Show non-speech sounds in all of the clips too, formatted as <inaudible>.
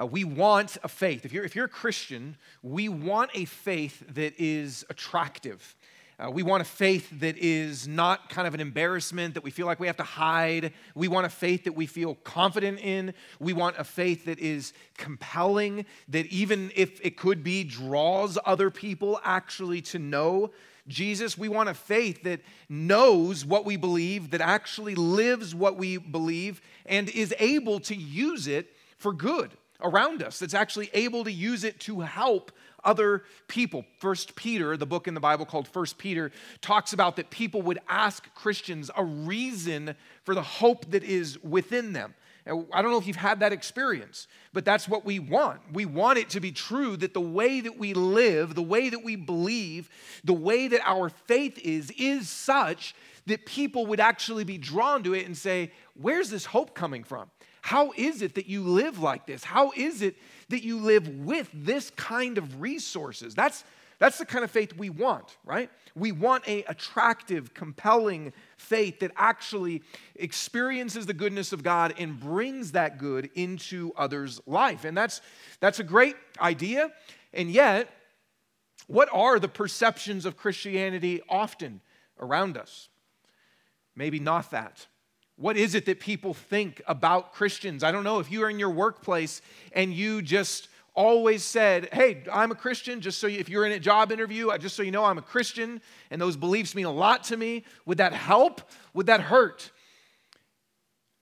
Uh, we want a faith. If you're, if you're a Christian, we want a faith that is attractive. Uh, we want a faith that is not kind of an embarrassment that we feel like we have to hide. We want a faith that we feel confident in. We want a faith that is compelling, that even if it could be, draws other people actually to know Jesus. We want a faith that knows what we believe, that actually lives what we believe, and is able to use it for good around us, that's actually able to use it to help other people. First Peter, the book in the Bible called First Peter, talks about that people would ask Christians a reason for the hope that is within them. I don't know if you've had that experience, but that's what we want. We want it to be true that the way that we live, the way that we believe, the way that our faith is, is such that people would actually be drawn to it and say, Where's this hope coming from? How is it that you live like this? How is it that you live with this kind of resources? That's, that's the kind of faith we want, right? We want a attractive, compelling faith that actually experiences the goodness of God and brings that good into others' life. And that's that's a great idea. And yet, what are the perceptions of Christianity often around us? Maybe not that. What is it that people think about Christians? I don't know if you are in your workplace and you just always said, Hey, I'm a Christian, just so you, if you're in a job interview, just so you know I'm a Christian and those beliefs mean a lot to me. Would that help? Would that hurt?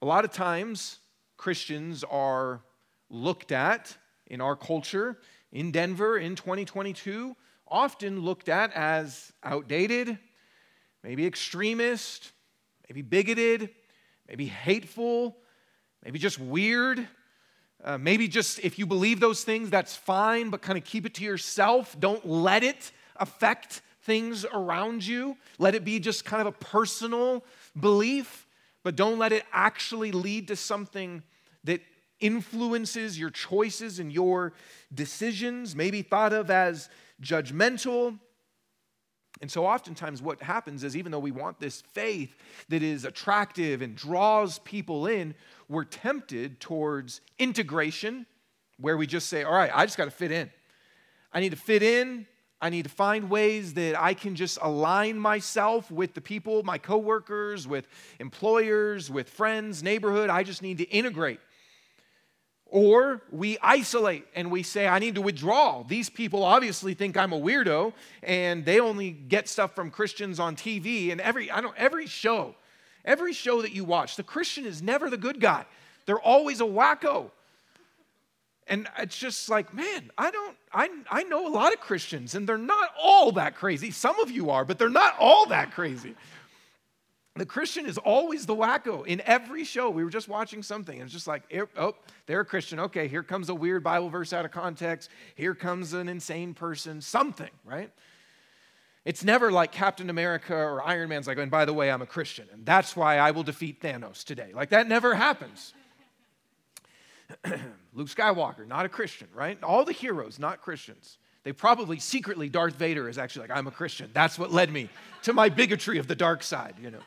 A lot of times, Christians are looked at in our culture, in Denver in 2022, often looked at as outdated, maybe extremist, maybe bigoted, maybe hateful, maybe just weird. Uh, maybe just if you believe those things, that's fine, but kind of keep it to yourself. Don't let it affect things around you. Let it be just kind of a personal belief, but don't let it actually lead to something that influences your choices and your decisions, maybe thought of as judgmental and so, oftentimes, what happens is even though we want this faith that is attractive and draws people in, we're tempted towards integration, where we just say, All right, I just got to fit in. I need to fit in. I need to find ways that I can just align myself with the people, my coworkers, with employers, with friends, neighborhood. I just need to integrate. Or we isolate and we say, I need to withdraw. These people obviously think I'm a weirdo and they only get stuff from Christians on TV. And every, I don't, every show, every show that you watch, the Christian is never the good guy. They're always a wacko. And it's just like, man, I don't, I, I know a lot of Christians and they're not all that crazy. Some of you are, but they're not all that crazy. The Christian is always the wacko in every show. We were just watching something, and it's just like, oh, they're a Christian. Okay, here comes a weird Bible verse out of context. Here comes an insane person, something, right? It's never like Captain America or Iron Man's like, and by the way, I'm a Christian, and that's why I will defeat Thanos today. Like, that never happens. <clears throat> Luke Skywalker, not a Christian, right? All the heroes, not Christians. They probably secretly, Darth Vader is actually like, I'm a Christian. That's what led me to my bigotry of the dark side, you know.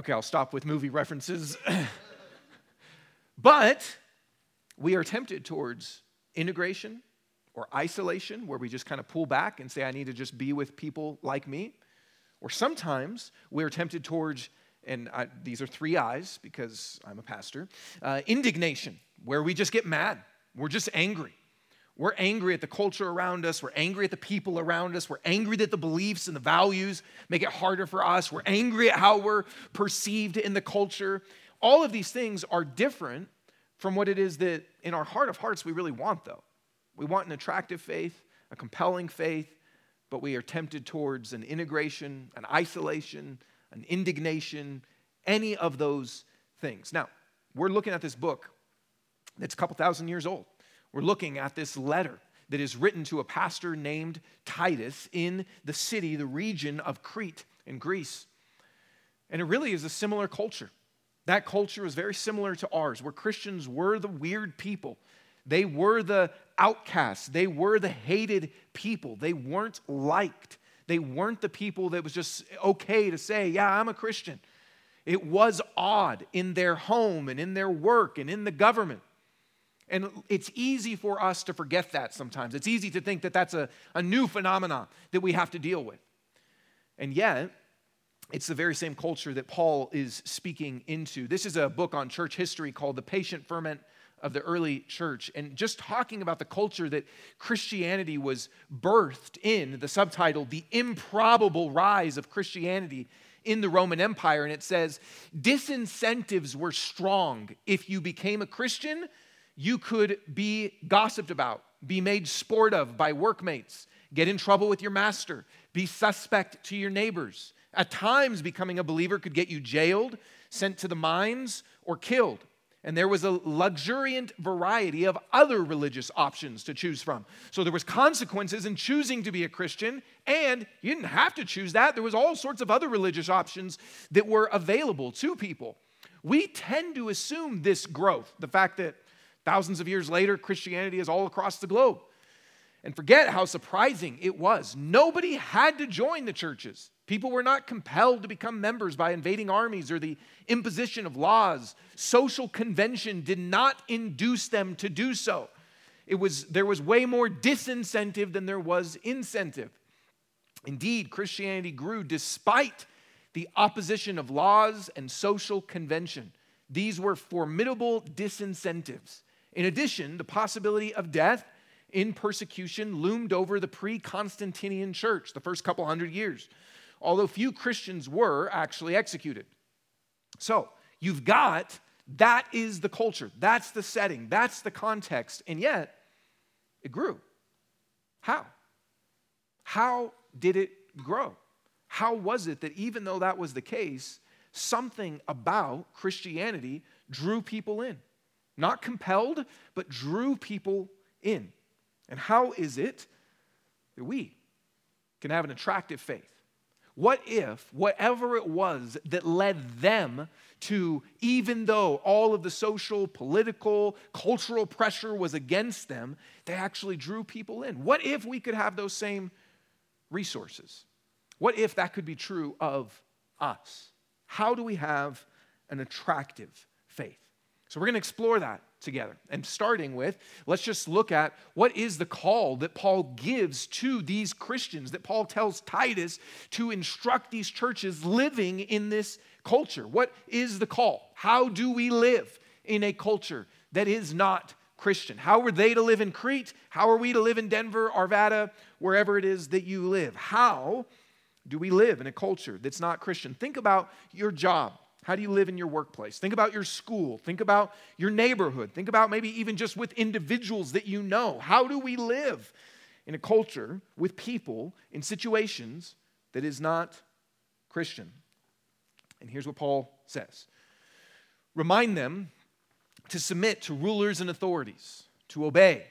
Okay, I'll stop with movie references. <clears throat> but we are tempted towards integration or isolation, where we just kind of pull back and say, I need to just be with people like me. Or sometimes we're tempted towards, and I, these are three eyes because I'm a pastor, uh, indignation, where we just get mad. We're just angry. We're angry at the culture around us. We're angry at the people around us. We're angry that the beliefs and the values make it harder for us. We're angry at how we're perceived in the culture. All of these things are different from what it is that in our heart of hearts we really want, though. We want an attractive faith, a compelling faith, but we are tempted towards an integration, an isolation, an indignation, any of those things. Now, we're looking at this book that's a couple thousand years old. We're looking at this letter that is written to a pastor named Titus in the city, the region of Crete in Greece. And it really is a similar culture. That culture is very similar to ours, where Christians were the weird people. They were the outcasts. They were the hated people. They weren't liked. They weren't the people that was just okay to say, Yeah, I'm a Christian. It was odd in their home and in their work and in the government. And it's easy for us to forget that sometimes. It's easy to think that that's a, a new phenomenon that we have to deal with. And yet, it's the very same culture that Paul is speaking into. This is a book on church history called The Patient Ferment of the Early Church. And just talking about the culture that Christianity was birthed in, the subtitle, The Improbable Rise of Christianity in the Roman Empire. And it says, disincentives were strong. If you became a Christian, you could be gossiped about, be made sport of by workmates, get in trouble with your master, be suspect to your neighbors. At times, becoming a believer could get you jailed, sent to the mines, or killed. And there was a luxuriant variety of other religious options to choose from. So there was consequences in choosing to be a Christian, and you didn't have to choose that. There was all sorts of other religious options that were available to people. We tend to assume this growth, the fact that thousands of years later, Christianity is all across the globe. And forget how surprising it was. Nobody had to join the churches. People were not compelled to become members by invading armies or the imposition of laws. Social convention did not induce them to do so. It was, there was way more disincentive than there was incentive. Indeed, Christianity grew despite the opposition of laws and social convention. These were formidable disincentives. In addition, the possibility of death in persecution loomed over the pre Constantinian church the first couple hundred years, although few Christians were actually executed. So, you've got that is the culture, that's the setting, that's the context, and yet it grew. How? How did it grow? How was it that even though that was the case, something about Christianity drew people in? Not compelled, but drew people in. And how is it that we can have an attractive faith? What if whatever it was that led them to, even though all of the social, political, cultural pressure was against them, they actually drew people in? What if we could have those same resources? What if that could be true of us? How do we have an attractive? So we're going to explore that together. And starting with, let's just look at what is the call that Paul gives to these Christians, that Paul tells Titus to instruct these churches living in this culture. What is the call? How do we live in a culture that is not Christian? How were they to live in Crete? How are we to live in Denver, Arvada, wherever it is that you live? How do we live in a culture that's not Christian? Think about your job. How do you live in your workplace? Think about your school. Think about your neighborhood. Think about maybe even just with individuals that you know. How do we live in a culture with people in situations that is not Christian? And here's what Paul says Remind them to submit to rulers and authorities, to obey,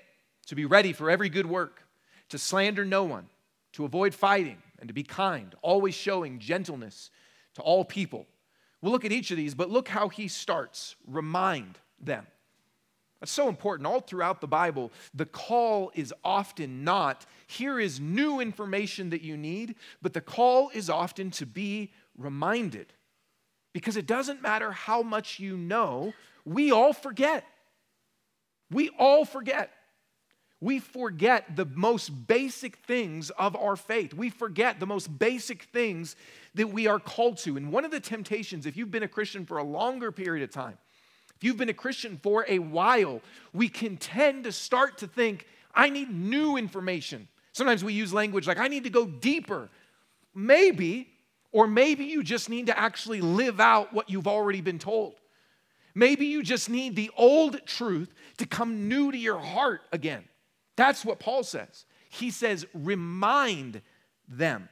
to be ready for every good work, to slander no one, to avoid fighting, and to be kind, always showing gentleness to all people. We'll look at each of these, but look how he starts. Remind them. That's so important. All throughout the Bible, the call is often not, here is new information that you need, but the call is often to be reminded. Because it doesn't matter how much you know, we all forget. We all forget we forget the most basic things of our faith. We forget the most basic things that we are called to. And one of the temptations, if you've been a Christian for a longer period of time, if you've been a Christian for a while, we can tend to start to think, I need new information. Sometimes we use language like, I need to go deeper. Maybe, or maybe you just need to actually live out what you've already been told. Maybe you just need the old truth to come new to your heart again. That's what Paul says. He says, remind them.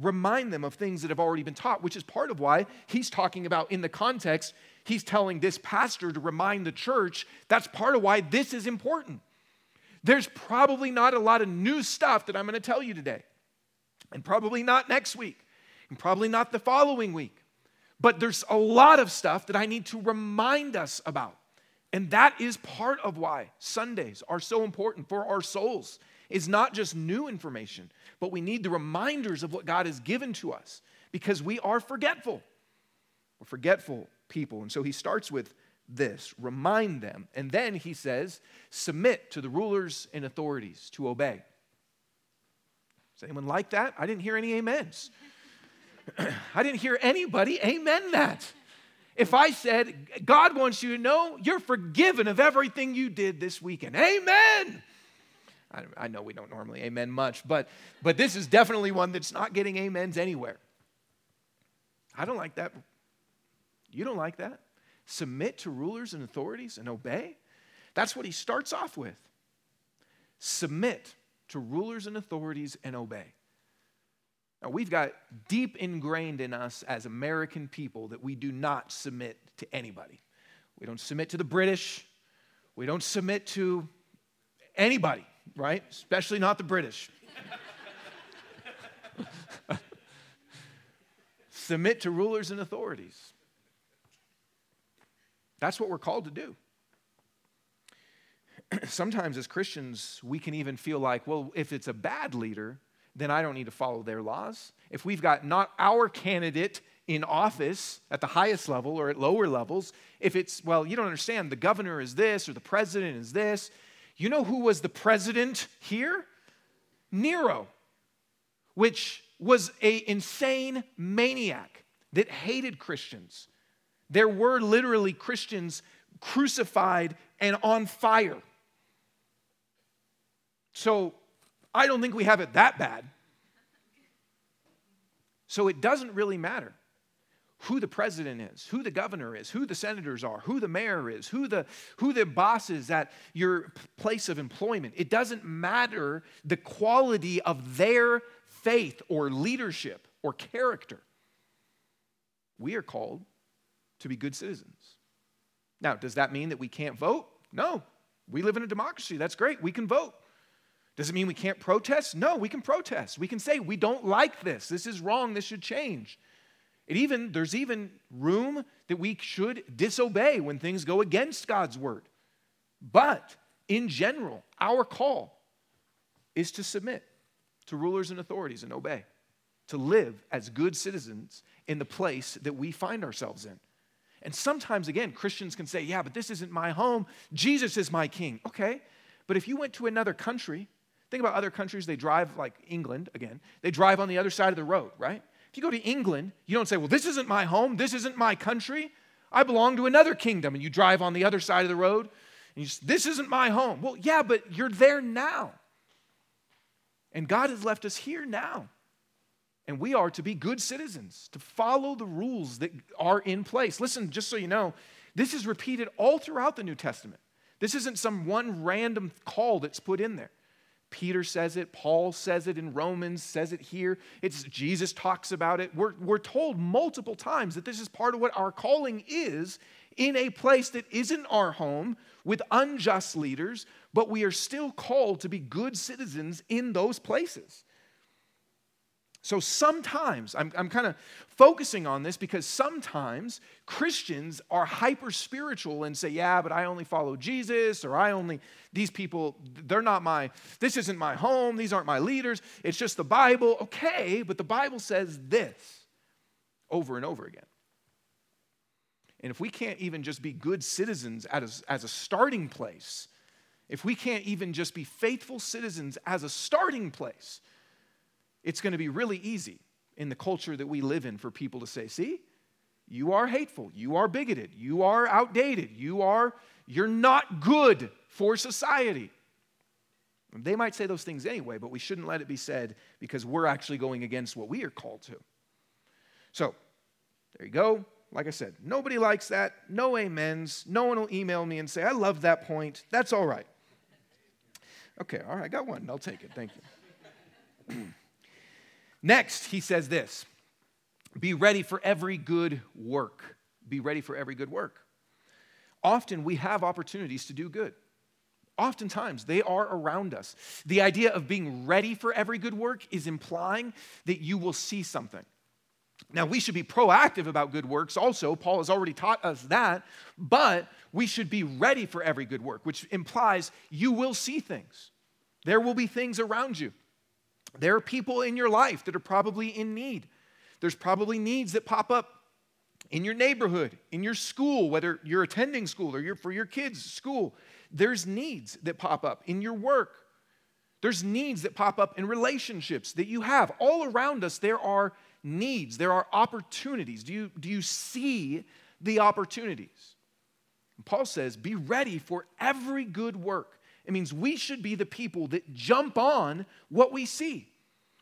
Remind them of things that have already been taught, which is part of why he's talking about in the context, he's telling this pastor to remind the church. That's part of why this is important. There's probably not a lot of new stuff that I'm going to tell you today, and probably not next week, and probably not the following week. But there's a lot of stuff that I need to remind us about. And that is part of why Sundays are so important for our souls. It's not just new information, but we need the reminders of what God has given to us because we are forgetful. We're forgetful people. And so he starts with this, remind them. And then he says, submit to the rulers and authorities to obey. Does anyone like that? I didn't hear any amens. <clears throat> I didn't hear anybody amen that. If I said, God wants you to know you're forgiven of everything you did this weekend, amen. I, I know we don't normally amen much, but, but this is definitely one that's not getting amens anywhere. I don't like that. You don't like that? Submit to rulers and authorities and obey? That's what he starts off with. Submit to rulers and authorities and obey. Now, we've got deep ingrained in us as American people that we do not submit to anybody. We don't submit to the British. We don't submit to anybody, right? Especially not the British. <laughs> submit to rulers and authorities. That's what we're called to do. <clears throat> Sometimes as Christians, we can even feel like, well, if it's a bad leader, then I don't need to follow their laws. If we've got not our candidate in office at the highest level or at lower levels, if it's, well, you don't understand, the governor is this or the president is this. You know who was the president here? Nero, which was a insane maniac that hated Christians. There were literally Christians crucified and on fire. So I don't think we have it that bad. So it doesn't really matter who the president is, who the governor is, who the senators are, who the mayor is, who the, who the boss is at your place of employment. It doesn't matter the quality of their faith or leadership or character. We are called to be good citizens. Now, does that mean that we can't vote? No. We live in a democracy. That's great. We can vote. Does it mean we can't protest? No, we can protest. We can say, we don't like this. This is wrong. This should change. It even, there's even room that we should disobey when things go against God's word. But in general, our call is to submit to rulers and authorities and obey, to live as good citizens in the place that we find ourselves in. And sometimes, again, Christians can say, yeah, but this isn't my home. Jesus is my king. Okay, but if you went to another country Think about other countries, they drive, like England again, they drive on the other side of the road, right? If you go to England, you don't say, well, this isn't my home, this isn't my country. I belong to another kingdom. And you drive on the other side of the road, and you say, this isn't my home. Well, yeah, but you're there now. And God has left us here now. And we are to be good citizens, to follow the rules that are in place. Listen, just so you know, this is repeated all throughout the New Testament. This isn't some one random call that's put in there. Peter says it, Paul says it in Romans, says it here. It's Jesus talks about it. We're, we're told multiple times that this is part of what our calling is in a place that isn't our home with unjust leaders, but we are still called to be good citizens in those places. So sometimes, I'm, I'm kind of focusing on this because sometimes Christians are hyper spiritual and say, yeah, but I only follow Jesus, or I only, these people, they're not my, this isn't my home, these aren't my leaders, it's just the Bible. Okay, but the Bible says this over and over again. And if we can't even just be good citizens as, as a starting place, if we can't even just be faithful citizens as a starting place, it's going to be really easy in the culture that we live in for people to say, see, you are hateful, you are bigoted, you are outdated, you are, you're not good for society. They might say those things anyway, but we shouldn't let it be said because we're actually going against what we are called to. So, there you go. Like I said, nobody likes that. No amens. No one will email me and say, I love that point. That's all right. Okay, all right, I got one. I'll take it. Thank you. <clears throat> Next, he says this be ready for every good work. Be ready for every good work. Often we have opportunities to do good. Oftentimes, they are around us. The idea of being ready for every good work is implying that you will see something. Now, we should be proactive about good works also. Paul has already taught us that, but we should be ready for every good work, which implies you will see things. There will be things around you. There are people in your life that are probably in need. There's probably needs that pop up in your neighborhood, in your school, whether you're attending school or you're for your kids' school, there's needs that pop up in your work. There's needs that pop up in relationships that you have. All around us, there are needs, there are opportunities. Do you, do you see the opportunities? And Paul says, Be ready for every good work. It means we should be the people that jump on what we see.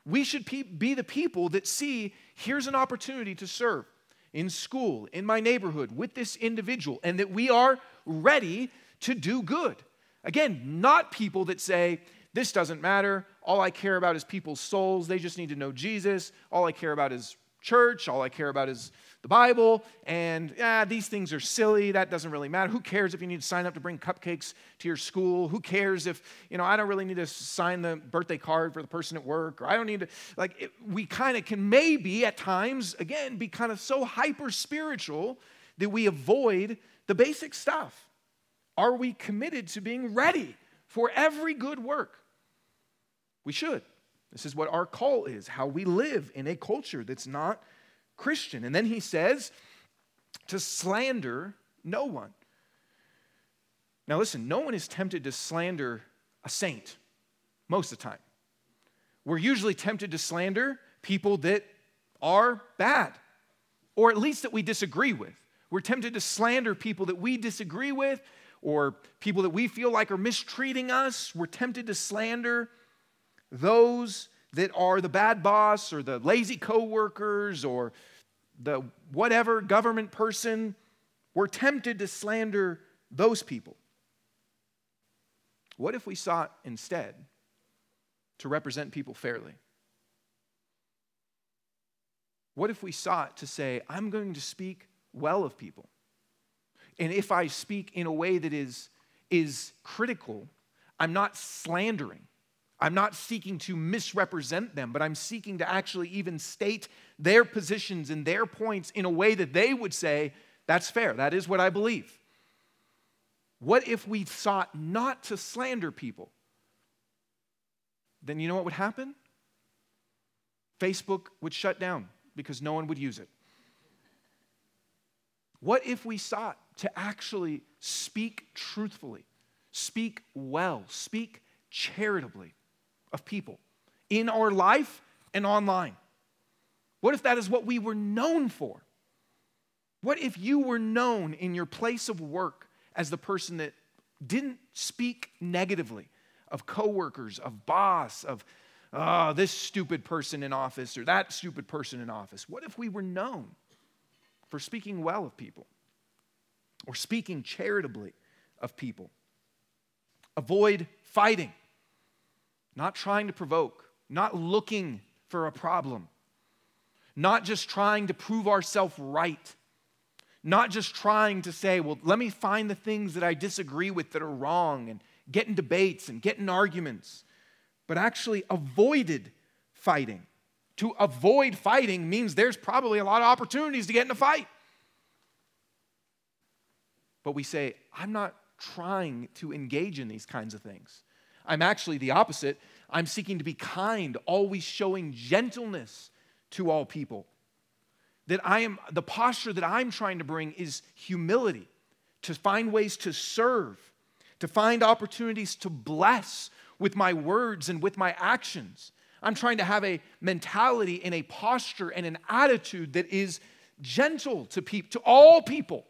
We should be the people that see here's an opportunity to serve in school, in my neighborhood, with this individual, and that we are ready to do good. Again, not people that say, This doesn't matter. All I care about is people's souls. They just need to know Jesus. All I care about is church. All I care about is the Bible. And yeah, these things are silly. That doesn't really matter. Who cares if you need to sign up to bring cupcakes to your school? Who cares if, you know, I don't really need to sign the birthday card for the person at work? Or I don't need to, like, it, we kind of can maybe at times, again, be kind of so hyper spiritual that we avoid the basic stuff. Are we committed to being ready for every good work? We should. This is what our call is, how we live in a culture that's not Christian. And then he says to slander no one. Now, listen, no one is tempted to slander a saint most of the time. We're usually tempted to slander people that are bad, or at least that we disagree with. We're tempted to slander people that we disagree with, or people that we feel like are mistreating us. We're tempted to slander those that are the bad boss or the lazy coworkers or the whatever government person, we're tempted to slander those people. What if we sought instead to represent people fairly? What if we sought to say, I'm going to speak well of people? And if I speak in a way that is, is critical, I'm not slandering. I'm not seeking to misrepresent them, but I'm seeking to actually even state their positions and their points in a way that they would say, that's fair, that is what I believe. What if we sought not to slander people? Then you know what would happen? Facebook would shut down because no one would use it. What if we sought to actually speak truthfully, speak well, speak charitably? Of people in our life and online? What if that is what we were known for? What if you were known in your place of work as the person that didn't speak negatively of coworkers, of boss, of oh, this stupid person in office or that stupid person in office? What if we were known for speaking well of people or speaking charitably of people? Avoid fighting not trying to provoke, not looking for a problem, not just trying to prove ourselves right, not just trying to say, well, let me find the things that I disagree with that are wrong and get in debates and get in arguments, but actually avoided fighting. To avoid fighting means there's probably a lot of opportunities to get in a fight. But we say, I'm not trying to engage in these kinds of things. I'm actually the opposite. I'm seeking to be kind, always showing gentleness to all people. That I am, the posture that I'm trying to bring is humility, to find ways to serve, to find opportunities to bless with my words and with my actions. I'm trying to have a mentality and a posture and an attitude that is gentle to people, to all people.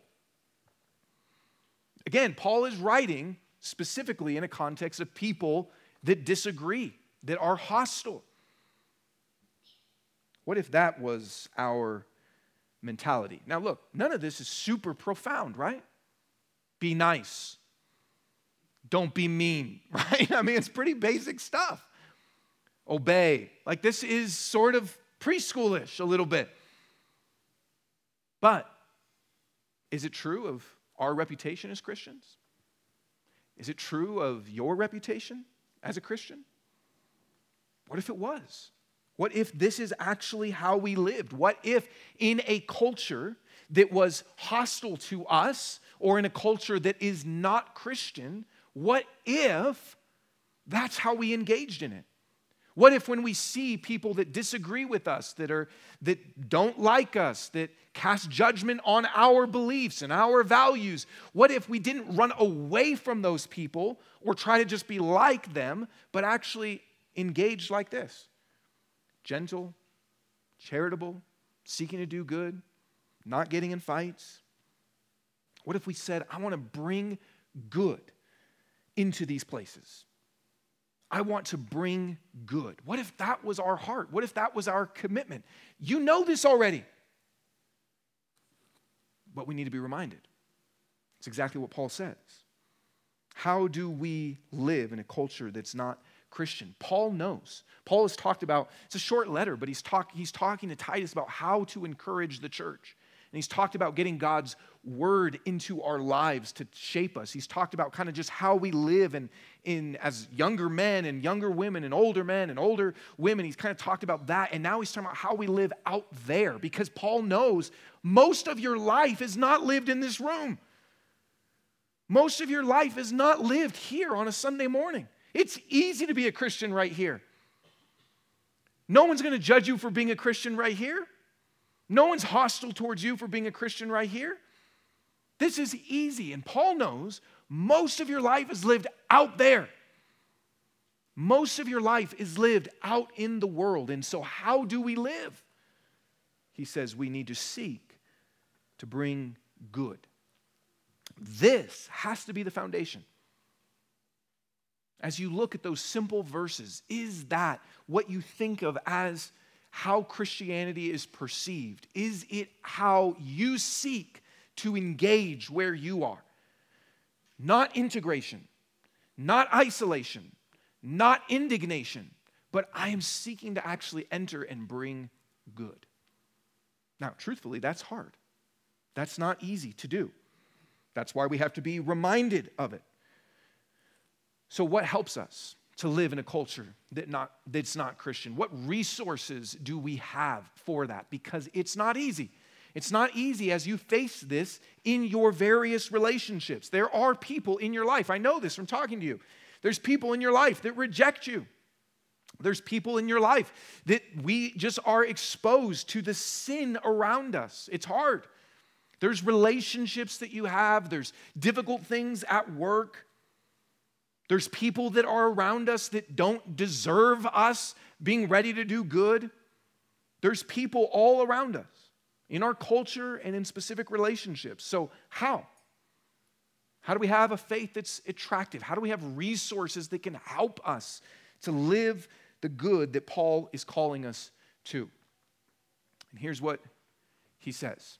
Again, Paul is writing specifically in a context of people that disagree, that are hostile. What if that was our mentality? Now, look, none of this is super profound, right? Be nice. Don't be mean, <laughs> right? I mean, it's pretty basic stuff. Obey. Like, this is sort of preschoolish a little bit. But is it true of our reputation as Christians? Is it true of your reputation as a Christian? What if it was? What if this is actually how we lived? What if in a culture that was hostile to us or in a culture that is not Christian, what if that's how we engaged in it? What if when we see people that disagree with us, that are that don't like us, that cast judgment on our beliefs and our values, what if we didn't run away from those people or try to just be like them, but actually engage like this? Gentle, charitable, seeking to do good, not getting in fights. What if we said, I want to bring good into these places? I want to bring good. What if that was our heart? What if that was our commitment? You know this already. But we need to be reminded. It's exactly what Paul says. How do we live in a culture that's not Christian? Paul knows. Paul has talked about, it's a short letter, but he's, talk, he's talking to Titus about how to encourage the church. He's talked about getting God's word into our lives to shape us. He's talked about kind of just how we live and in as younger men and younger women and older men and older women. He's kind of talked about that. And now he's talking about how we live out there because Paul knows most of your life is not lived in this room. Most of your life is not lived here on a Sunday morning. It's easy to be a Christian right here. No one's going to judge you for being a Christian right here. No one's hostile towards you for being a Christian right here. This is easy. And Paul knows most of your life is lived out there. Most of your life is lived out in the world. And so, how do we live? He says we need to seek to bring good. This has to be the foundation. As you look at those simple verses, is that what you think of as how Christianity is perceived? Is it how you seek to engage where you are? Not integration, not isolation, not indignation, but I am seeking to actually enter and bring good. Now, truthfully, that's hard. That's not easy to do. That's why we have to be reminded of it. So, what helps us to live in a culture that not, that's not Christian? What resources do we have for that? Because it's not easy. It's not easy as you face this in your various relationships. There are people in your life, I know this from talking to you. There's people in your life that reject you. There's people in your life that we just are exposed to the sin around us. It's hard. There's relationships that you have, there's difficult things at work. There's people that are around us that don't deserve us being ready to do good. There's people all around us in our culture and in specific relationships. So, how? How do we have a faith that's attractive? How do we have resources that can help us to live the good that Paul is calling us to? And here's what he says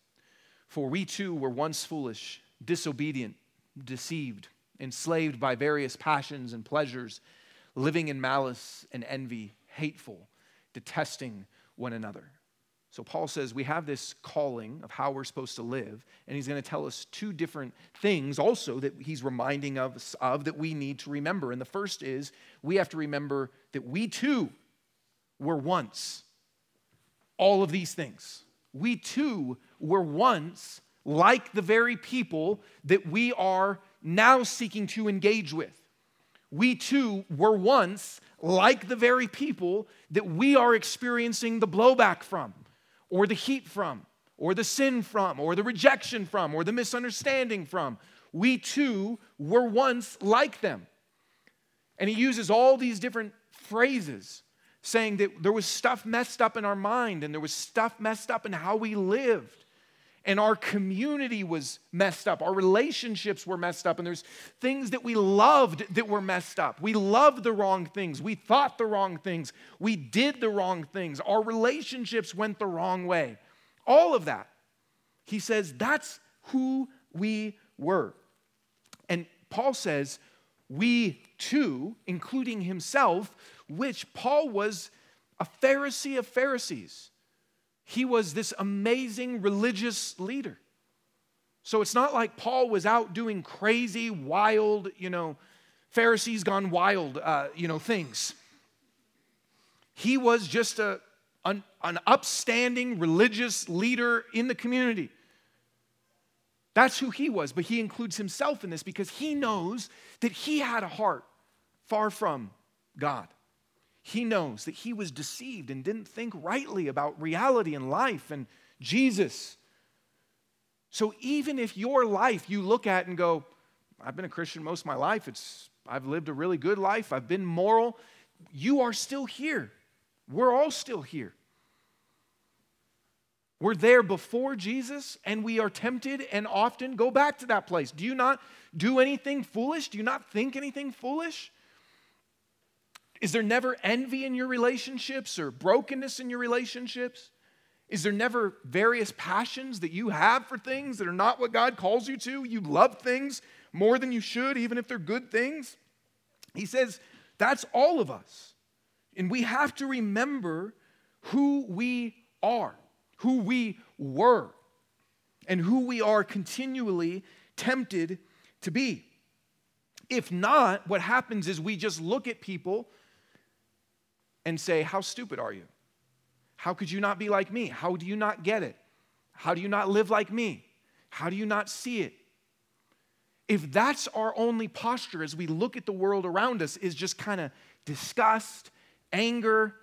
For we too were once foolish, disobedient, deceived, enslaved by various passions and pleasures, living in malice and envy, hateful, detesting one another. So Paul says we have this calling of how we're supposed to live, and he's going to tell us two different things also that he's reminding us of that we need to remember. And the first is we have to remember that we too were once all of these things. We too were once like the very people that we are now seeking to engage with. We too were once like the very people that we are experiencing the blowback from or the heat from, or the sin from, or the rejection from, or the misunderstanding from. We too were once like them. And he uses all these different phrases saying that there was stuff messed up in our mind and there was stuff messed up in how we lived and our community was messed up. Our relationships were messed up, and there's things that we loved that were messed up. We loved the wrong things. We thought the wrong things. We did the wrong things. Our relationships went the wrong way. All of that. He says that's who we were. And Paul says, we too, including himself, which Paul was a Pharisee of Pharisees. He was this amazing religious leader. So it's not like Paul was out doing crazy, wild, you know, Pharisees gone wild, uh, you know, things. He was just a, an, an upstanding religious leader in the community. That's who he was, but he includes himself in this because he knows that he had a heart far from God. He knows that he was deceived and didn't think rightly about reality and life and Jesus. So even if your life you look at and go, I've been a Christian most of my life, it's I've lived a really good life, I've been moral, you are still here. We're all still here. We're there before Jesus and we are tempted and often go back to that place. Do you not do anything foolish? Do you not think anything foolish? Is there never envy in your relationships or brokenness in your relationships? Is there never various passions that you have for things that are not what God calls you to? You love things more than you should, even if they're good things? He says that's all of us. And we have to remember who we are, who we were, and who we are continually tempted to be. If not, what happens is we just look at people and say, How stupid are you? How could you not be like me? How do you not get it? How do you not live like me? How do you not see it? If that's our only posture as we look at the world around us, is just kind of disgust, anger,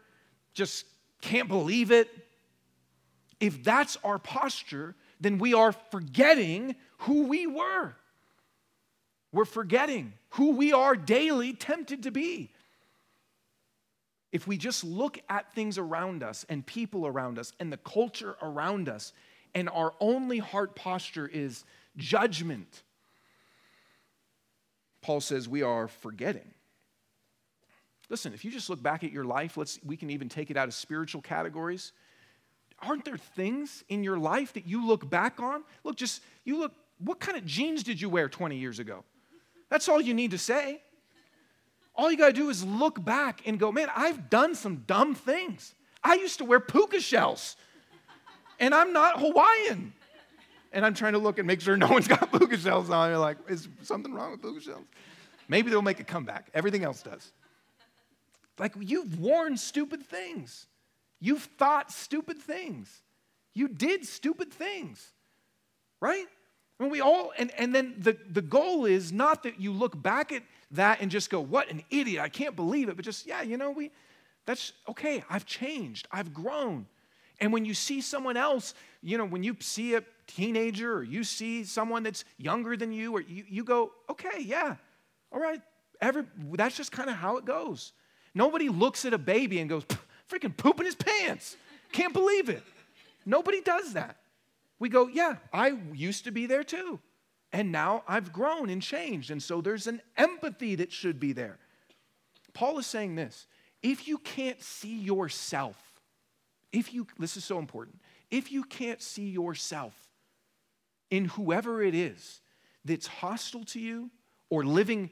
just can't believe it. If that's our posture, then we are forgetting who we were. We're forgetting who we are daily tempted to be if we just look at things around us and people around us and the culture around us, and our only heart posture is judgment, Paul says we are forgetting. Listen, if you just look back at your life, let's, we can even take it out of spiritual categories. Aren't there things in your life that you look back on? Look, just, you look, what kind of jeans did you wear 20 years ago? That's all you need to say. All you got to do is look back and go, man, I've done some dumb things. I used to wear puka shells, and I'm not Hawaiian. And I'm trying to look and make sure no one's got <laughs> puka shells on. You're like, is something wrong with puka shells? Maybe they'll make a comeback. Everything else does. Like, you've worn stupid things. You've thought stupid things. You did stupid things, right? I mean, we all, and, and then the, the goal is not that you look back at that and just go, what an idiot, I can't believe it, but just, yeah, you know, we, that's okay, I've changed, I've grown. And when you see someone else, you know, when you see a teenager or you see someone that's younger than you, or you, you go, okay, yeah, all right, every, that's just kind of how it goes. Nobody looks at a baby and goes, freaking pooping his pants. Can't believe it. Nobody does that. We go, yeah, I used to be there too. And now I've grown and changed. And so there's an empathy that should be there. Paul is saying this if you can't see yourself, if you, this is so important, if you can't see yourself in whoever it is that's hostile to you or living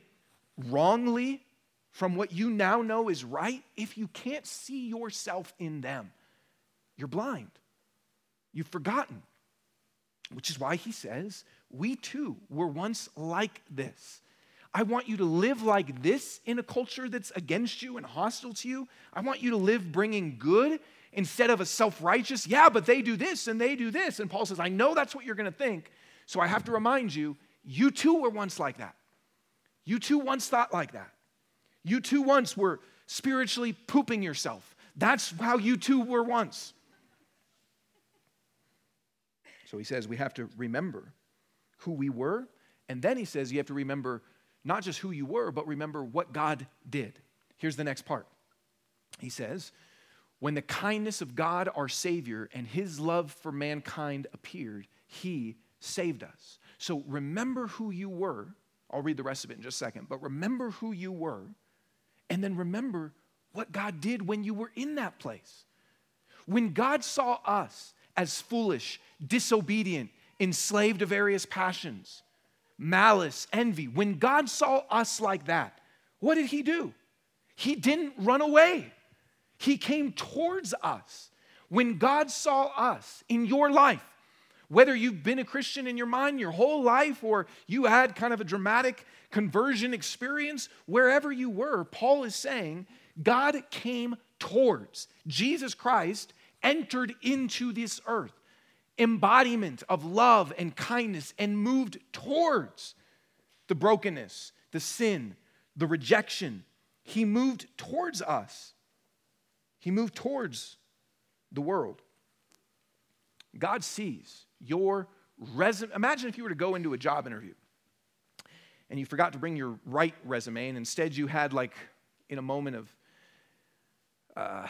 wrongly from what you now know is right, if you can't see yourself in them, you're blind. You've forgotten. Which is why he says, we too were once like this. I want you to live like this in a culture that's against you and hostile to you. I want you to live bringing good instead of a self righteous, yeah, but they do this and they do this. And Paul says, I know that's what you're going to think. So I have to remind you, you too were once like that. You too once thought like that. You too once were spiritually pooping yourself. That's how you too were once. So he says we have to remember who we were. And then he says you have to remember not just who you were, but remember what God did. Here's the next part. He says, When the kindness of God our Savior and his love for mankind appeared, he saved us. So remember who you were. I'll read the rest of it in just a second, but remember who you were, and then remember what God did when you were in that place. When God saw us as foolish, disobedient, enslaved to various passions, malice, envy. When God saw us like that, what did He do? He didn't run away, He came towards us. When God saw us in your life, whether you've been a Christian in your mind your whole life or you had kind of a dramatic conversion experience, wherever you were, Paul is saying God came towards. Jesus Christ entered into this earth embodiment of love and kindness and moved towards the brokenness, the sin, the rejection. He moved towards us. He moved towards the world. God sees your resume. Imagine if you were to go into a job interview and you forgot to bring your right resume, and instead you had, like, in a moment of uh,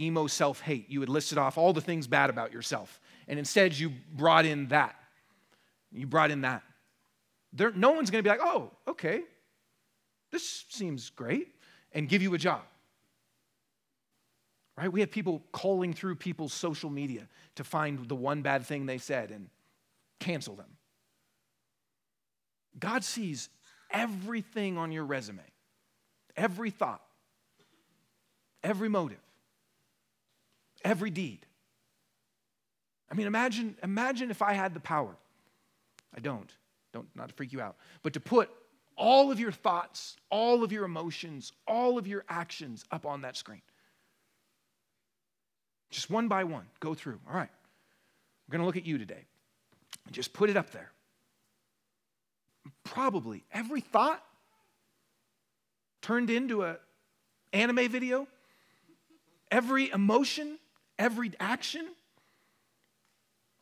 emo self hate, you had listed off all the things bad about yourself. And instead you brought in that. You brought in that. There, no one's going to be like, oh, okay, this seems great, and give you a job. Right? We have people calling through people's social media to find the one bad thing they said and cancel them. God sees everything on your resume, every thought, every motive, every deed. I mean, imagine, imagine if I had the power. I don't, don't not to freak you out, but to put all of your thoughts, all of your emotions, all of your actions up on that screen. Just one by one, go through. All right, we're going to look at you today. Just put it up there. Probably every thought turned into an anime video, every emotion, every action,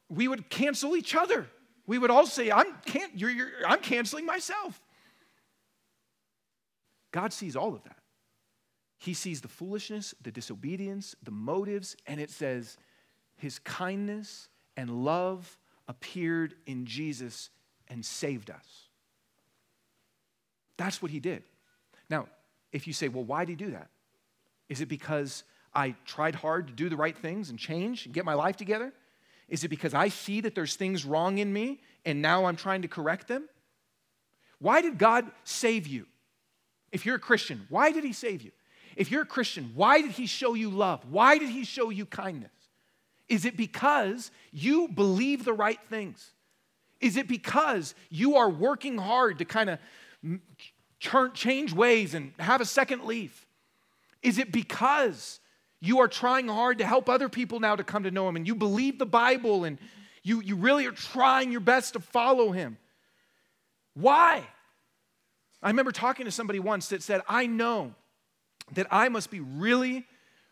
we would cancel each other. We would all say, I'm, can- you're, you're, I'm canceling myself. God sees all of that. He sees the foolishness, the disobedience, the motives, and it says, His kindness and love appeared in Jesus and saved us. That's what He did. Now, if you say, well, why did He do that? Is it because I tried hard to do the right things and change and get my life together? Is it because I see that there's things wrong in me and now I'm trying to correct them? Why did God save you? If you're a Christian, why did He save you? If you're a Christian, why did he show you love? Why did he show you kindness? Is it because you believe the right things? Is it because you are working hard to kind of change ways and have a second leaf? Is it because you are trying hard to help other people now to come to know him and you believe the Bible and you, you really are trying your best to follow him? Why? I remember talking to somebody once that said, I know that I must be really,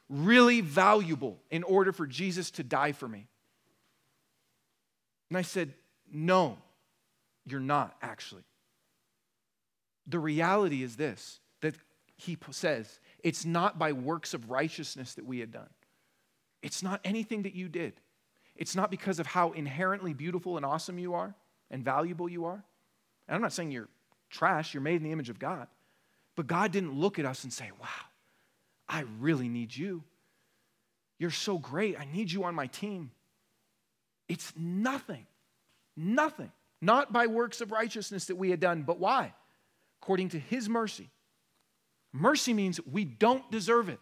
really valuable in order for Jesus to die for me. And I said, No, you're not actually. The reality is this that he says, it's not by works of righteousness that we had done. It's not anything that you did. It's not because of how inherently beautiful and awesome you are and valuable you are. And I'm not saying you're trash, you're made in the image of God. But God didn't look at us and say, Wow, I really need you. You're so great. I need you on my team. It's nothing, nothing, not by works of righteousness that we had done, but why? According to His mercy. Mercy means we don't deserve it.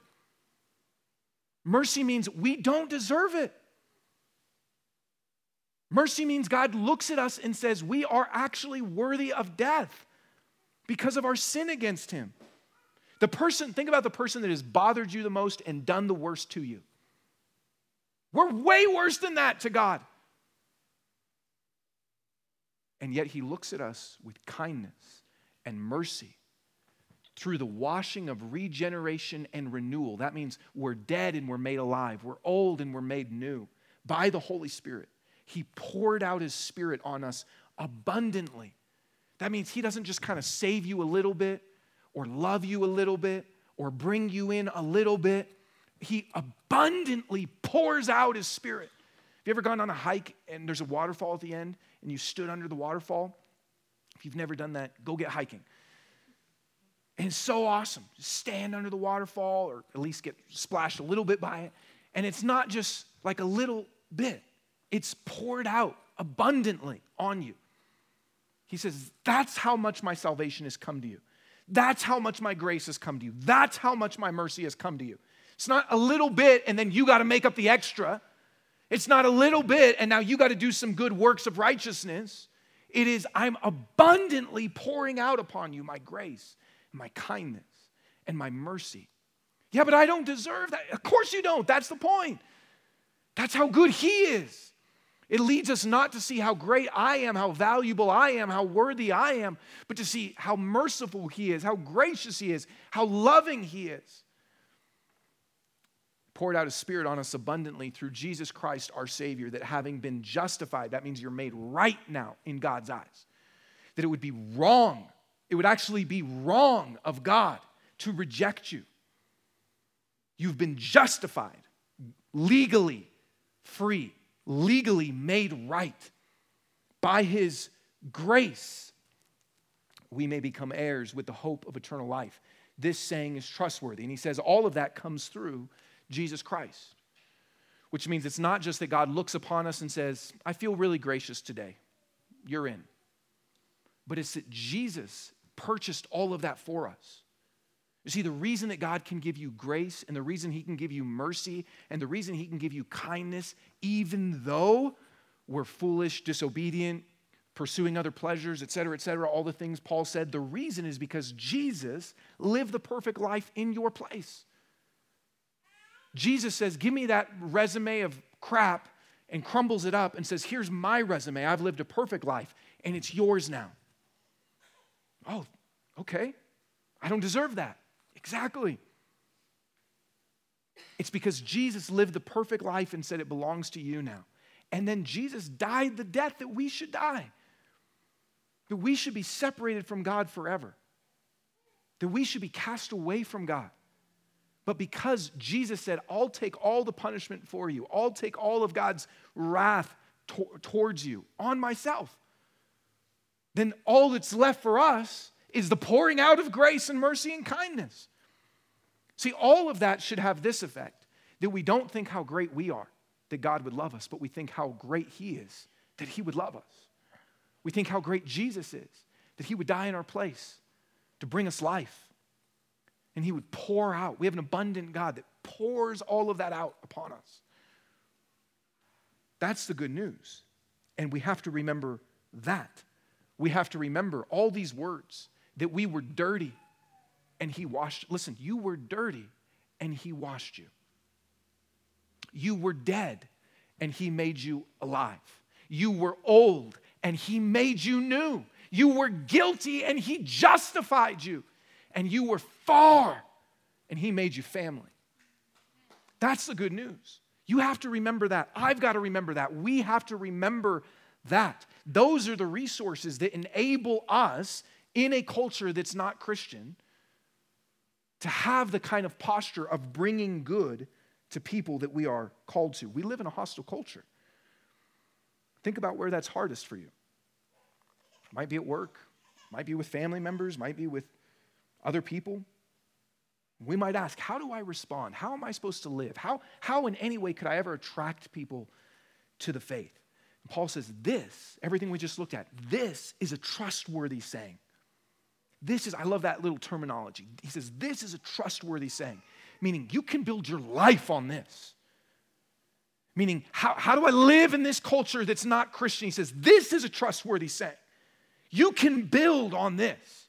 Mercy means we don't deserve it. Mercy means God looks at us and says, We are actually worthy of death because of our sin against him. The person, think about the person that has bothered you the most and done the worst to you. We're way worse than that to God. And yet he looks at us with kindness and mercy through the washing of regeneration and renewal. That means we're dead and we're made alive, we're old and we're made new by the Holy Spirit. He poured out his Spirit on us abundantly. That means He doesn't just kind of save you a little bit or love you a little bit or bring you in a little bit. He abundantly pours out His Spirit. Have you ever gone on a hike and there's a waterfall at the end and you stood under the waterfall? If you've never done that, go get hiking. And it's so awesome. Just stand under the waterfall or at least get splashed a little bit by it. And it's not just like a little bit, it's poured out abundantly on you. He says, That's how much my salvation has come to you. That's how much my grace has come to you. That's how much my mercy has come to you. It's not a little bit and then you got to make up the extra. It's not a little bit and now you got to do some good works of righteousness. It is, I'm abundantly pouring out upon you my grace, my kindness, and my mercy. Yeah, but I don't deserve that. Of course you don't. That's the point. That's how good He is. It leads us not to see how great I am, how valuable I am, how worthy I am, but to see how merciful He is, how gracious He is, how loving He is. poured out his spirit on us abundantly through Jesus Christ our Savior, that having been justified, that means you're made right now in God's eyes, that it would be wrong, it would actually be wrong of God to reject you. You've been justified, legally free, legally made right by his grace. We may become heirs with the hope of eternal life. This saying is trustworthy. And he says all of that comes through Jesus Christ, which means it's not just that God looks upon us and says, I feel really gracious today. You're in. But it's that Jesus purchased all of that for us. You see, the reason that God can give you grace and the reason He can give you mercy and the reason He can give you kindness, even though we're foolish, disobedient, pursuing other pleasures, et cetera, et cetera, all the things Paul said, the reason is because Jesus lived the perfect life in your place. Jesus says, Give me that resume of crap and crumbles it up and says, Here's my resume. I've lived a perfect life and it's yours now. Oh, okay. I don't deserve that. Exactly. It's because Jesus lived the perfect life and said it belongs to you now. And then Jesus died the death that we should die. That we should be separated from God forever. That we should be cast away from God. But because Jesus said, I'll take all the punishment for you, I'll take all of God's wrath to- towards you on myself, then all that's left for us is the pouring out of grace and mercy and kindness. See, all of that should have this effect that we don't think how great we are, that God would love us, but we think how great He is, that He would love us. We think how great Jesus is, that He would die in our place to bring us life and he would pour out. We have an abundant God that pours all of that out upon us. That's the good news. And we have to remember that. We have to remember all these words that we were dirty and he washed. Listen, you were dirty and he washed you. You were dead and he made you alive. You were old and he made you new. You were guilty and he justified you and you were far, and He made you family. That's the good news. You have to remember that. I've got to remember that. We have to remember that. Those are the resources that enable us in a culture that's not Christian to have the kind of posture of bringing good to people that we are called to. We live in a hostile culture. Think about where that's hardest for you. Might be at work, might be with family members, might be with other people. We might ask, how do I respond? How am I supposed to live? How, how in any way could I ever attract people to the faith? Paul says, this, everything we just looked at, this is a trustworthy saying. This is, I love that little terminology. He says, this is a trustworthy saying, meaning you can build your life on this. Meaning, how, how do I live in this culture that's not Christian? He says, this is a trustworthy saying. You can build on this.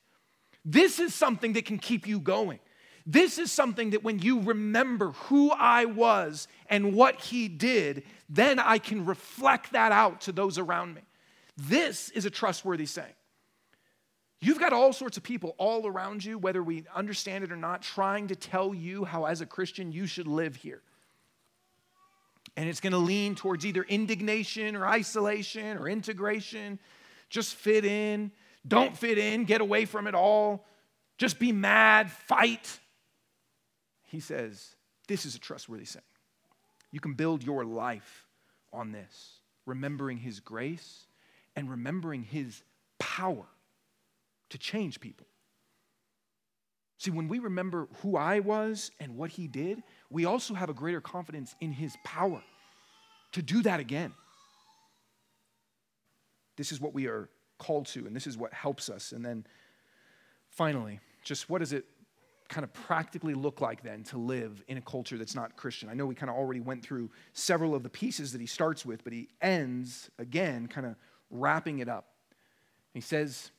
This is something that can keep you going. This is something that when you remember who I was and what He did, then I can reflect that out to those around me. This is a trustworthy saying. You've got all sorts of people all around you, whether we understand it or not, trying to tell you how, as a Christian, you should live here. And it's going to lean towards either indignation or isolation or integration, just fit in, don't fit in, get away from it all, just be mad, fight. He says, This is a trustworthy saying. You can build your life on this, remembering His grace and remembering His power to change people. See, when we remember who I was and what He did, we also have a greater confidence in His power to do that again. This is what we are called to, and this is what helps us. And then finally, just what does it kind of practically look like then to live in a culture that's not Christian? I know we kind of already went through several of the pieces that he starts with, but he ends again, kind of wrapping it up. He says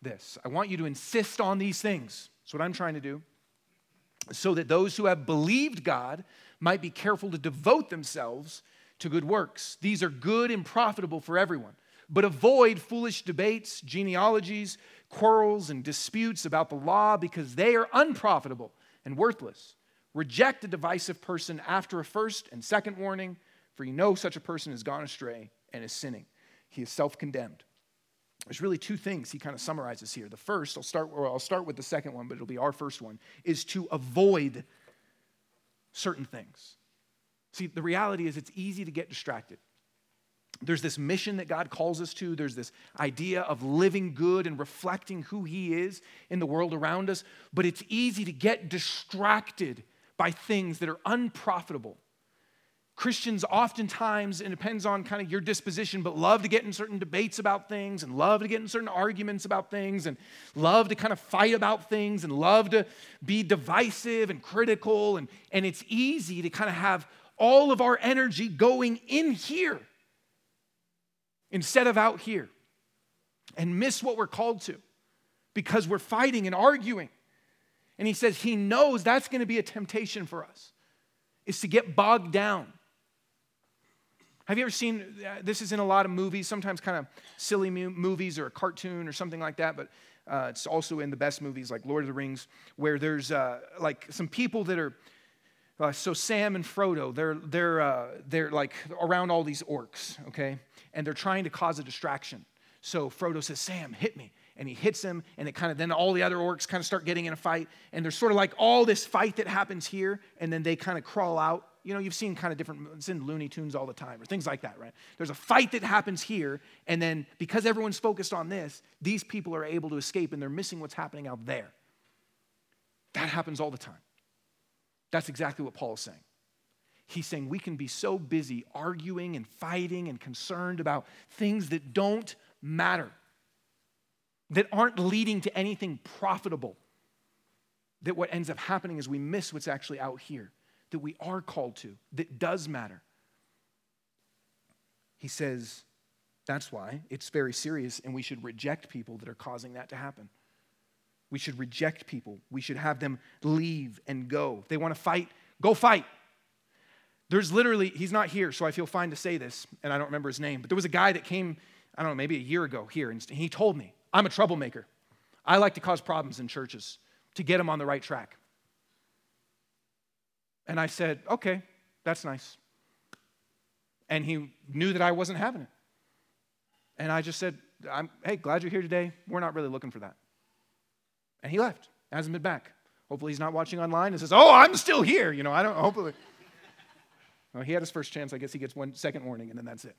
this I want you to insist on these things. That's what I'm trying to do. So that those who have believed God might be careful to devote themselves to good works. These are good and profitable for everyone. But avoid foolish debates, genealogies, quarrels, and disputes about the law because they are unprofitable and worthless. Reject a divisive person after a first and second warning, for you know such a person has gone astray and is sinning. He is self condemned. There's really two things he kind of summarizes here. The first, I'll start, I'll start with the second one, but it'll be our first one, is to avoid certain things. See, the reality is it's easy to get distracted. There's this mission that God calls us to. There's this idea of living good and reflecting who He is in the world around us. But it's easy to get distracted by things that are unprofitable. Christians oftentimes, and it depends on kind of your disposition, but love to get in certain debates about things and love to get in certain arguments about things and love to kind of fight about things and love to be divisive and critical. And, and it's easy to kind of have all of our energy going in here instead of out here and miss what we're called to because we're fighting and arguing. And he says he knows that's going to be a temptation for us is to get bogged down. Have you ever seen uh, this is in a lot of movies, sometimes kind of silly movies or a cartoon or something like that, but uh, it's also in the best movies like Lord of the Rings, where there's uh, like some people that are uh, so Sam and Frodo, they're, they're, uh, they're like around all these orcs, okay? And they're trying to cause a distraction. So Frodo says, Sam, hit me. And he hits him, and it kind of, then all the other orcs kind of start getting in a fight. And there's sort of like all this fight that happens here, and then they kind of crawl out. You know, you've seen kind of different, it's in Looney Tunes all the time, or things like that, right? There's a fight that happens here, and then because everyone's focused on this, these people are able to escape, and they're missing what's happening out there. That happens all the time. That's exactly what Paul is saying. He's saying we can be so busy arguing and fighting and concerned about things that don't matter, that aren't leading to anything profitable, that what ends up happening is we miss what's actually out here, that we are called to, that does matter. He says that's why it's very serious and we should reject people that are causing that to happen. We should reject people. We should have them leave and go. If they want to fight, go fight. There's literally, he's not here, so I feel fine to say this, and I don't remember his name, but there was a guy that came, I don't know, maybe a year ago here, and he told me, I'm a troublemaker. I like to cause problems in churches to get them on the right track. And I said, okay, that's nice. And he knew that I wasn't having it. And I just said, hey, glad you're here today. We're not really looking for that. And he left, hasn't been back. Hopefully, he's not watching online and says, Oh, I'm still here. You know, I don't, hopefully. Well, he had his first chance. I guess he gets one second warning, and then that's it.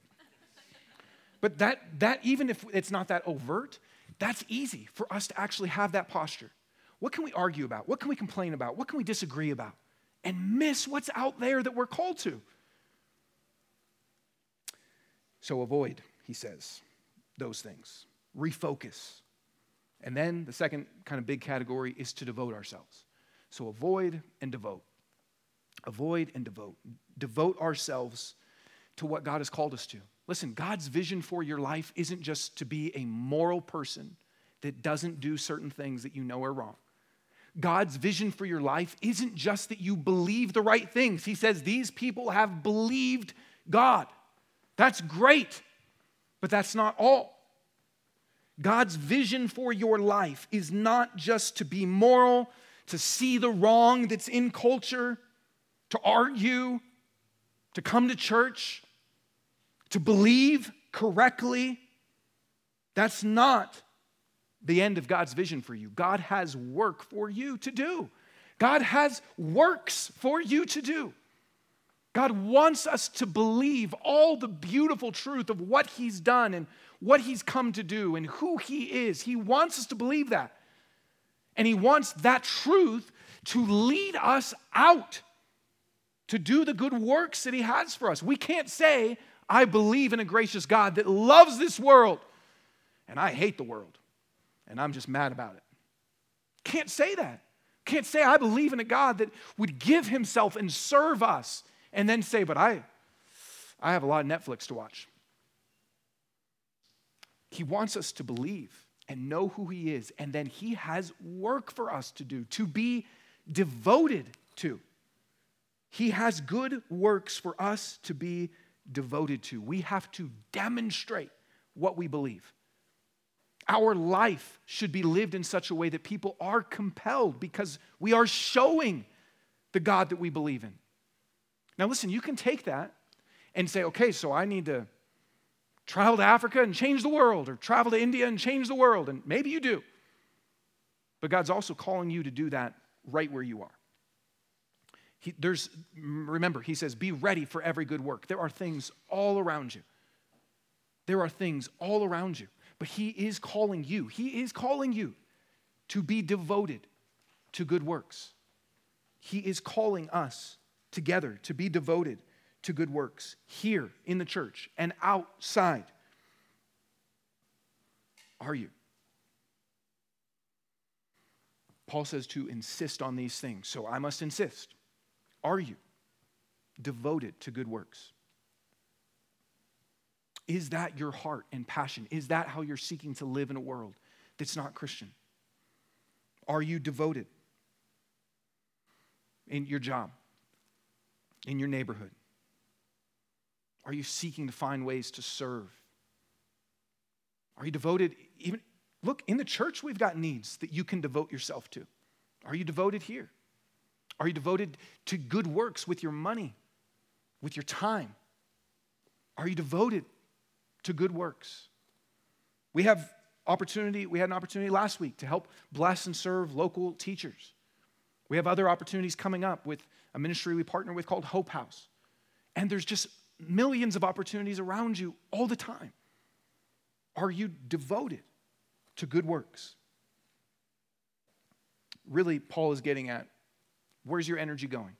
But that, that even if it's not that overt, that's easy for us to actually have that posture. What can we argue about? What can we complain about? What can we disagree about? And miss what's out there that we're called to. So avoid, he says, those things. Refocus. And then the second kind of big category is to devote ourselves. So avoid and devote. Avoid and devote. Devote ourselves to what God has called us to. Listen, God's vision for your life isn't just to be a moral person that doesn't do certain things that you know are wrong. God's vision for your life isn't just that you believe the right things. He says these people have believed God. That's great, but that's not all. God's vision for your life is not just to be moral, to see the wrong that's in culture, to argue, to come to church, to believe correctly. That's not the end of God's vision for you. God has work for you to do. God has works for you to do. God wants us to believe all the beautiful truth of what He's done and what He's come to do and who He is. He wants us to believe that. And He wants that truth to lead us out to do the good works that He has for us. We can't say, I believe in a gracious God that loves this world and I hate the world and I'm just mad about it. Can't say that. Can't say, I believe in a God that would give Himself and serve us and then say, but I, I have a lot of Netflix to watch. He wants us to believe and know who He is, and then He has work for us to do, to be devoted to. He has good works for us to be devoted to. We have to demonstrate what we believe. Our life should be lived in such a way that people are compelled because we are showing the God that we believe in. Now, listen, you can take that and say, okay, so I need to travel to Africa and change the world, or travel to India and change the world. And maybe you do. But God's also calling you to do that right where you are. He, there's, remember, he says, be ready for every good work. There are things all around you. There are things all around you. But he is calling you, he is calling you to be devoted to good works. He is calling us together to be devoted to good works here in the church and outside. Are you? Paul says to insist on these things, so I must insist. Are you devoted to good works? Is that your heart and passion? Is that how you're seeking to live in a world that's not Christian? Are you devoted in your job, in your neighborhood? Are you seeking to find ways to serve? Are you devoted even look in the church we've got needs that you can devote yourself to. Are you devoted here? Are you devoted to good works with your money, with your time? Are you devoted to good works? We have opportunity, we had an opportunity last week to help bless and serve local teachers. We have other opportunities coming up with a ministry we partner with called Hope House. And there's just millions of opportunities around you all the time. Are you devoted to good works? Really, Paul is getting at where's your energy going?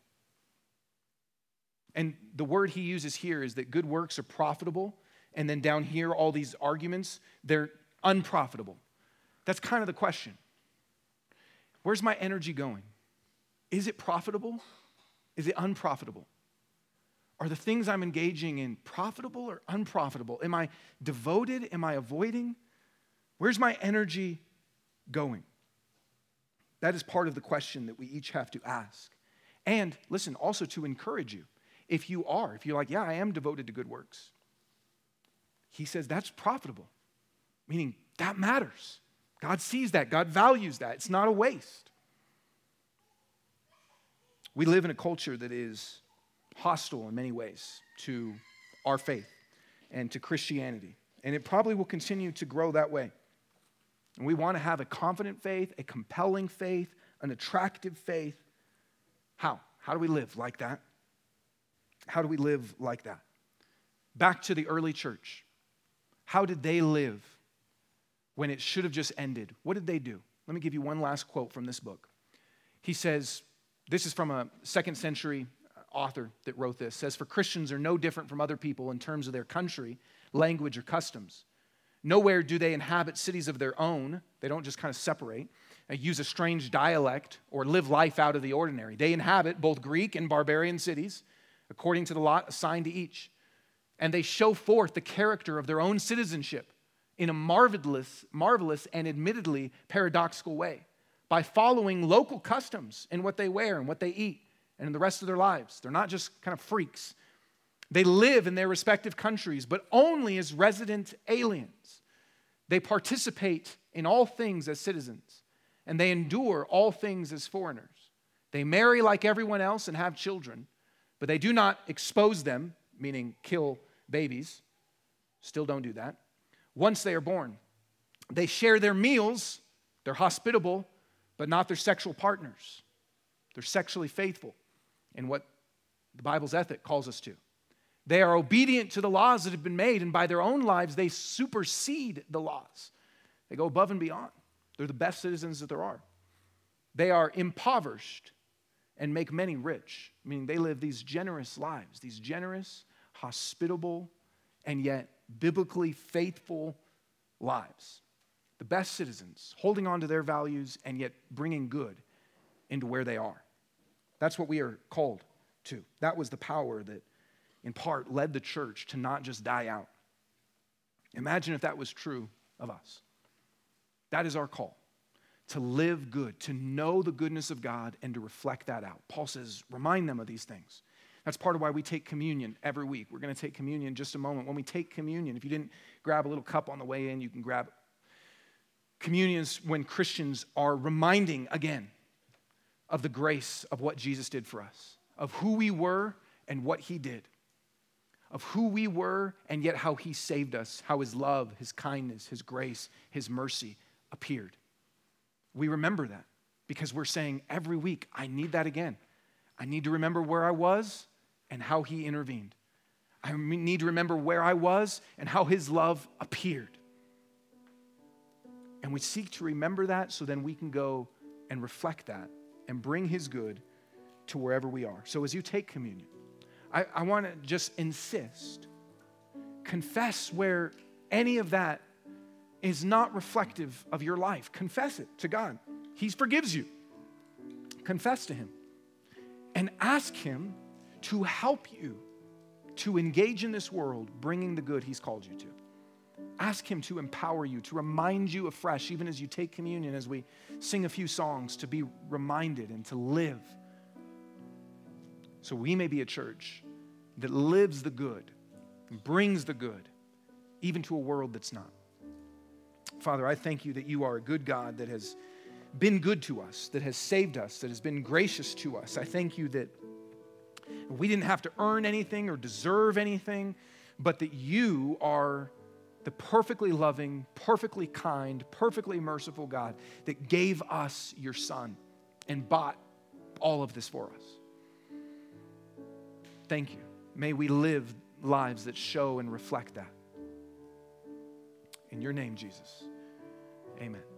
And the word he uses here is that good works are profitable. And then down here, all these arguments, they're unprofitable. That's kind of the question. Where's my energy going? Is it profitable? Is it unprofitable? Are the things I'm engaging in profitable or unprofitable? Am I devoted? Am I avoiding? Where's my energy going? That is part of the question that we each have to ask. And listen, also to encourage you. If you are, if you're like, yeah, I am devoted to good works, he says that's profitable, meaning that matters. God sees that, God values that. It's not a waste. We live in a culture that is hostile in many ways to our faith and to Christianity. And it probably will continue to grow that way. And we want to have a confident faith, a compelling faith, an attractive faith. How? How do we live like that? How do we live like that? Back to the early church. How did they live when it should have just ended? What did they do? Let me give you one last quote from this book. He says, this is from a second century author that wrote this says for christians are no different from other people in terms of their country language or customs. Nowhere do they inhabit cities of their own. They don't just kind of separate use a strange dialect or live life out of the ordinary. They inhabit both greek and barbarian cities according to the lot assigned to each. And they show forth the character of their own citizenship in a marvelous marvelous and admittedly paradoxical way by following local customs in what they wear and what they eat and in the rest of their lives. They're not just kind of freaks. They live in their respective countries, but only as resident aliens. They participate in all things as citizens, and they endure all things as foreigners. They marry like everyone else and have children, but they do not expose them, meaning kill babies. Still don't do that. Once they are born, they share their meals, they're hospitable, but not their sexual partners. They're sexually faithful in what the Bible's ethic calls us to. They are obedient to the laws that have been made, and by their own lives, they supersede the laws. They go above and beyond. They're the best citizens that there are. They are impoverished and make many rich, meaning they live these generous lives, these generous, hospitable, and yet biblically faithful lives. The best citizens, holding on to their values and yet bringing good into where they are. That's what we are called to. That was the power that, in part, led the church to not just die out. Imagine if that was true of us. That is our call to live good, to know the goodness of God, and to reflect that out. Paul says, remind them of these things. That's part of why we take communion every week. We're going to take communion in just a moment. When we take communion, if you didn't grab a little cup on the way in, you can grab it. Communions when Christians are reminding again of the grace of what Jesus did for us, of who we were and what he did, of who we were and yet how he saved us, how his love, his kindness, his grace, his mercy appeared. We remember that because we're saying every week, I need that again. I need to remember where I was and how he intervened. I need to remember where I was and how his love appeared. And we seek to remember that so then we can go and reflect that and bring his good to wherever we are. So as you take communion, I, I want to just insist confess where any of that is not reflective of your life. Confess it to God. He forgives you. Confess to Him and ask Him to help you to engage in this world, bringing the good He's called you to. Ask Him to empower you, to remind you afresh, even as you take communion, as we sing a few songs, to be reminded and to live. So we may be a church that lives the good, brings the good, even to a world that's not. Father, I thank you that you are a good God that has been good to us, that has saved us, that has been gracious to us. I thank you that we didn't have to earn anything or deserve anything, but that you are the perfectly loving, perfectly kind, perfectly merciful God that gave us your Son and bought all of this for us. Thank you. May we live lives that show and reflect that. In your name, Jesus. Amen.